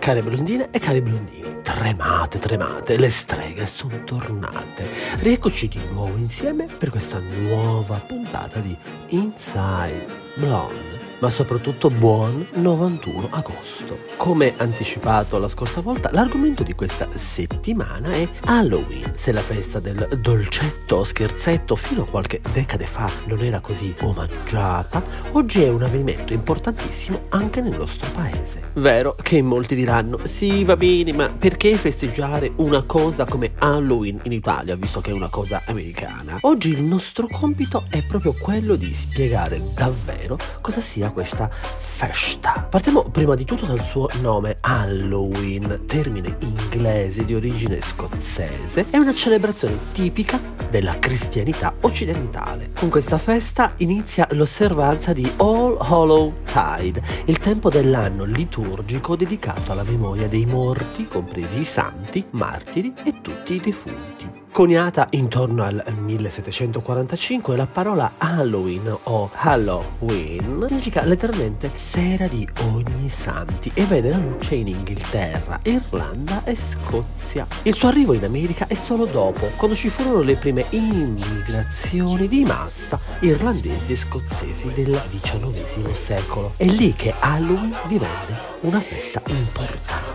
Care blondine e cari blondini, tremate, tremate, le streghe sono tornate. Rieccoci di nuovo insieme per questa nuova puntata di Inside Blonde ma soprattutto buon 91 agosto. Come anticipato la scorsa volta, l'argomento di questa settimana è Halloween. Se la festa del dolcetto scherzetto fino a qualche decade fa non era così omaggiata, oggi è un avvenimento importantissimo anche nel nostro paese. Vero che molti diranno, sì va bene, ma perché festeggiare una cosa come Halloween in Italia, visto che è una cosa americana? Oggi il nostro compito è proprio quello di spiegare davvero cosa sia questa festa. Partiamo prima di tutto dal suo nome, Halloween, termine inglese di origine scozzese, è una celebrazione tipica della cristianità occidentale. Con questa festa inizia l'osservanza di All Hallow Tide, il tempo dell'anno liturgico dedicato alla memoria dei morti, compresi i santi, martiri e tutti i defunti. Coniata intorno al 1745, la parola Halloween o Halloween significa letteralmente sera di ogni santi e vede la luce in Inghilterra, Irlanda e Scozia. Il suo arrivo in America è solo dopo, quando ci furono le prime immigrazioni di massa irlandesi e scozzesi del XIX secolo. È lì che Halloween divenne una festa importante.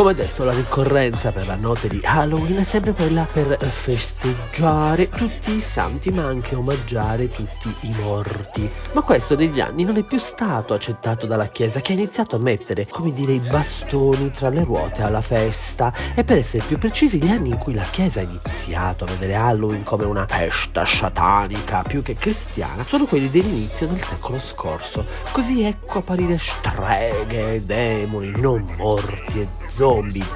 Come detto, la ricorrenza per la notte di Halloween è sempre quella per festeggiare tutti i santi, ma anche omaggiare tutti i morti. Ma questo negli anni non è più stato accettato dalla Chiesa, che ha iniziato a mettere, come dire, i bastoni tra le ruote alla festa. E per essere più precisi, gli anni in cui la Chiesa ha iniziato a vedere Halloween come una festa satanica più che cristiana sono quelli dell'inizio del secolo scorso. Così ecco apparire streghe, demoni non morti e zombie,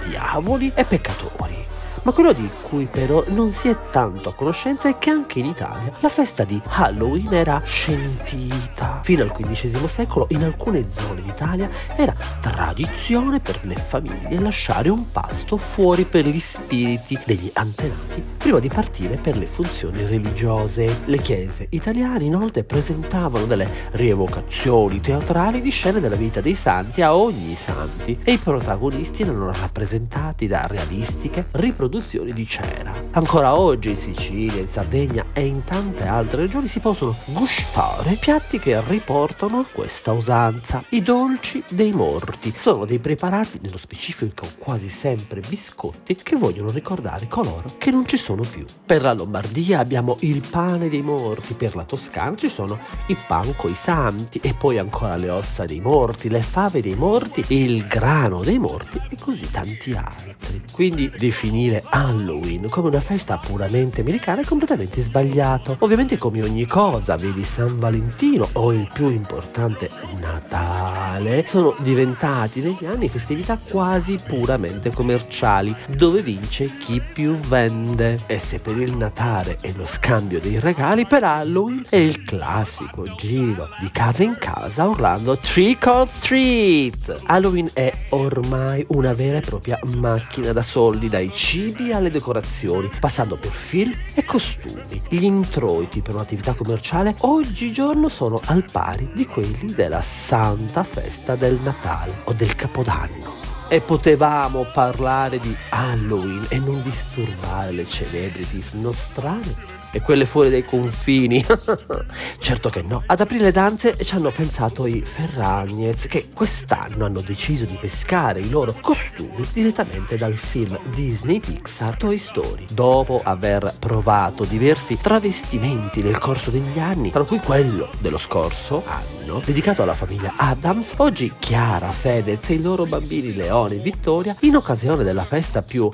diavoli e peccatori. Ma quello di cui però non si è tanto a conoscenza è che anche in Italia la festa di Halloween era scentita. Fino al XV secolo in alcune zone d'Italia era tradizione per le famiglie lasciare un pasto fuori per gli spiriti degli antenati prima di partire per le funzioni religiose. Le chiese italiane inoltre presentavano delle rievocazioni teatrali di scene della vita dei santi a ogni santi e i protagonisti erano rappresentati da realistiche riproduzioni produzioni di cera. Ancora oggi in Sicilia, in Sardegna e in tante altre regioni si possono gustare piatti che riportano a questa usanza. I dolci dei morti sono dei preparati, nello specifico quasi sempre biscotti, che vogliono ricordare coloro che non ci sono più. Per la Lombardia abbiamo il pane dei morti, per la Toscana ci sono i pan coi santi e poi ancora le ossa dei morti, le fave dei morti, il grano dei morti e così tanti altri. Quindi definire Halloween come una festa puramente americana è completamente sbagliato. Ovviamente come ogni cosa, vedi San Valentino o il più importante Natale, sono diventati negli anni festività quasi puramente commerciali, dove vince chi più vende. E se per il Natale è lo scambio dei regali, per Halloween è il classico giro di casa in casa urlando Trick or Treat. Halloween è ormai una vera e propria macchina da soldi dai cibi cibi alle decorazioni, passando per film e costumi. Gli introiti per un'attività commerciale oggigiorno sono al pari di quelli della santa festa del Natale o del Capodanno. E potevamo parlare di Halloween e non disturbare le celebrities nostrane? e quelle fuori dai confini. certo che no. Ad aprire le danze ci hanno pensato i Ferragnez che quest'anno hanno deciso di pescare i loro costumi direttamente dal film Disney Pixar Toy Story. Dopo aver provato diversi travestimenti nel corso degli anni, tra cui quello dello scorso anno, dedicato alla famiglia Adams, oggi Chiara, Fedez e i loro bambini Leone e Vittoria, in occasione della festa più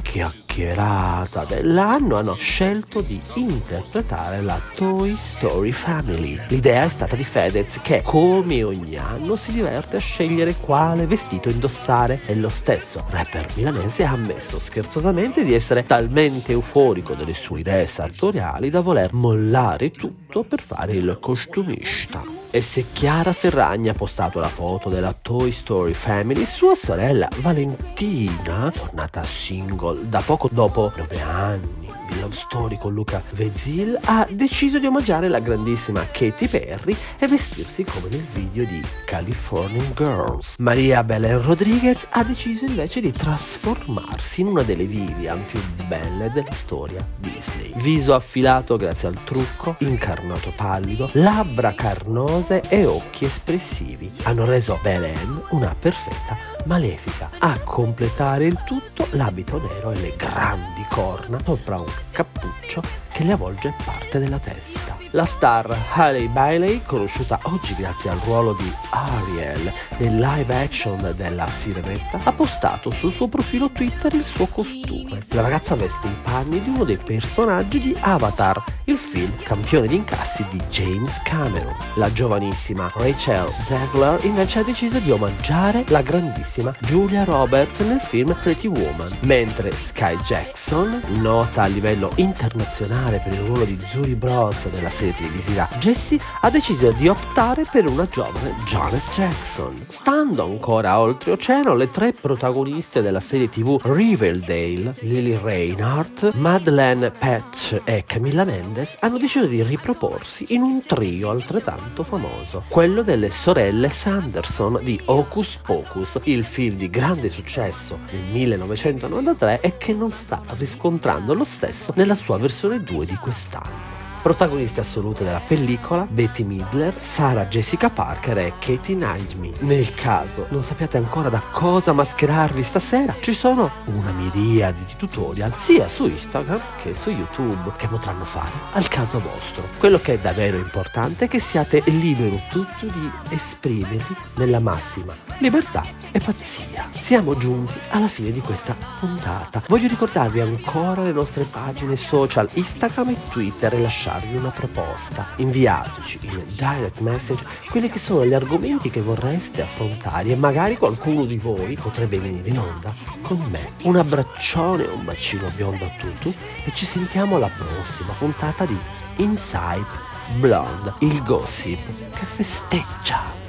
chiacchierata dell'anno, hanno scelto di interpretare la Toy Story Family. L'idea è stata di Fedez che, come ogni anno, si diverte a scegliere quale vestito indossare e lo stesso rapper milanese ha ammesso scherzosamente di essere talmente euforico delle sue idee sartoriali da voler mollare tutto per fare il costumista. E se Chiara Ferragni ha postato la foto della Toy Story Family, sua sorella Valentina, tornata single da poco dopo nove anni story con Luca Vezil, ha deciso di omaggiare la grandissima Katy Perry e vestirsi come nel video di California Girls. Maria Belen Rodriguez ha deciso invece di trasformarsi in una delle Vivian più belle della storia Disney. Viso affilato grazie al trucco, incarnato pallido, labbra carnose e occhi espressivi hanno reso Belen una perfetta malefica. A completare il tutto l'abito nero e le grandi corna sopra un cappuccio che le avvolge parte della testa. La star Hailey Bailey, conosciuta oggi grazie al ruolo di Ariel nel live action della Sirenetta, ha postato sul suo profilo Twitter il suo costume. La ragazza veste i panni di uno dei personaggi di Avatar, il film campione di incassi di James Cameron. La giovanissima Rachel Zegler invece ha deciso di omaggiare la grandissima Julia Roberts nel film Pretty Woman, mentre Sky Jackson, nota a livello internazionale per il ruolo di Zuri Bros nella serie televisiva Jessie ha deciso di optare per una giovane Janet Jackson. Stando ancora oltreoceano, le tre protagoniste della serie tv Riverdale, Lily Reinhardt, Madeleine Patch e Camilla Mendes, hanno deciso di riproporsi in un trio altrettanto famoso, quello delle sorelle Sanderson di Hocus Pocus, il film di grande successo nel 1993 e che non sta riscontrando lo stesso nella sua versione 2 di quest'anno. Protagoniste assolute della pellicola Betty Midler, Sarah Jessica Parker e Katie Naidme. Nel caso non sappiate ancora da cosa mascherarvi stasera, ci sono una miriade di tutorial sia su Instagram che su YouTube che potranno fare al caso vostro. Quello che è davvero importante è che siate liberi tutti di esprimervi nella massima libertà e pazzia. Siamo giunti alla fine di questa puntata. Voglio ricordarvi ancora le nostre pagine social Instagram e Twitter e lasciare lasciarvi una proposta. Inviateci in direct message quelli che sono gli argomenti che vorreste affrontare e magari qualcuno di voi potrebbe venire in onda con me. Un abbraccione un bacino biondo a tutti e ci sentiamo alla prossima puntata di Inside Blonde, il gossip che festeggia.